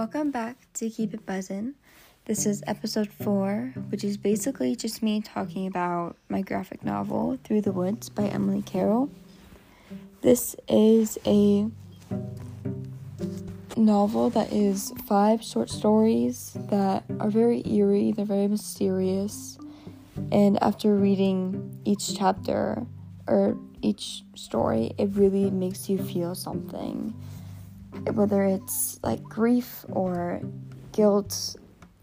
Welcome back to Keep It Buzzin'. This is episode four, which is basically just me talking about my graphic novel, Through the Woods by Emily Carroll. This is a novel that is five short stories that are very eerie, they're very mysterious, and after reading each chapter or each story, it really makes you feel something. Whether it's like grief or guilt,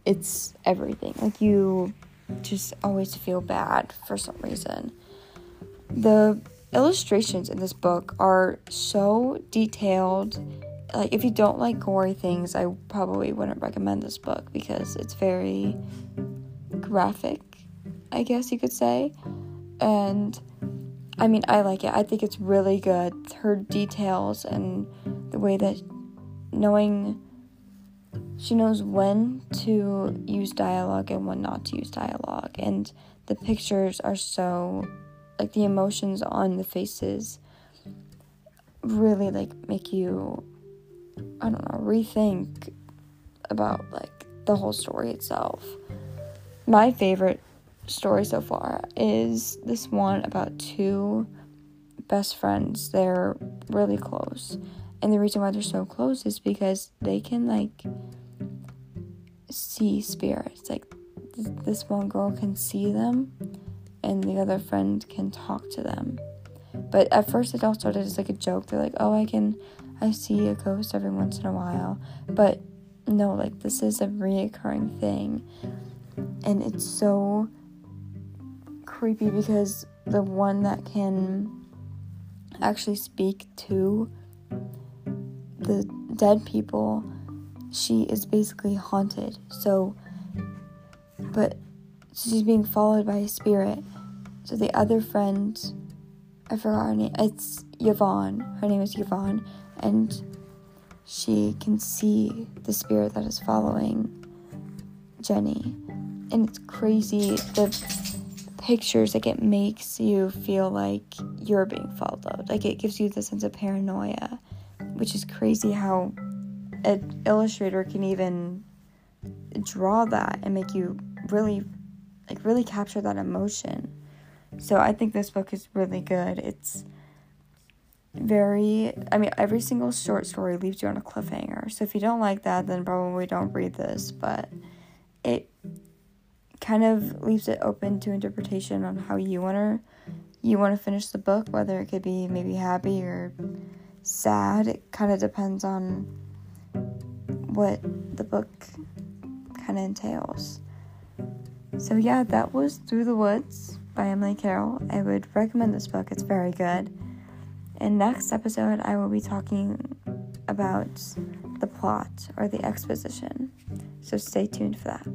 it's everything. Like you just always feel bad for some reason. The illustrations in this book are so detailed. Like if you don't like gory things, I probably wouldn't recommend this book because it's very graphic, I guess you could say. And I mean, I like it. I think it's really good. Her details and the way that knowing she knows when to use dialogue and when not to use dialogue. And the pictures are so, like, the emotions on the faces really, like, make you, I don't know, rethink about, like, the whole story itself. My favorite story so far is this one about two best friends. They're really close. And the reason why they're so close is because they can like see spirits. Like th- this one girl can see them and the other friend can talk to them. But at first it all started as like a joke. They're like, "Oh, I can I see a ghost every once in a while." But no, like this is a reoccurring thing. And it's so creepy because the one that can actually speak to the dead people, she is basically haunted. So, but she's being followed by a spirit. So the other friend, I forgot her name. It's Yvonne. Her name is Yvonne, and she can see the spirit that is following Jenny, and it's crazy. The pictures like it makes you feel like you're being followed like it gives you the sense of paranoia which is crazy how an illustrator can even draw that and make you really like really capture that emotion. So i think this book is really good. It's very i mean every single short story leaves you on a cliffhanger. So if you don't like that then probably don't read this. But it kind of leaves it open to interpretation on how you want to you want to finish the book whether it could be maybe happy or sad. It kind of depends on what the book kind of entails. So yeah that was through the woods by emily carroll. I would recommend this book. It's very good. In next episode i will be talking about the plot or the exposition. So stay tuned for that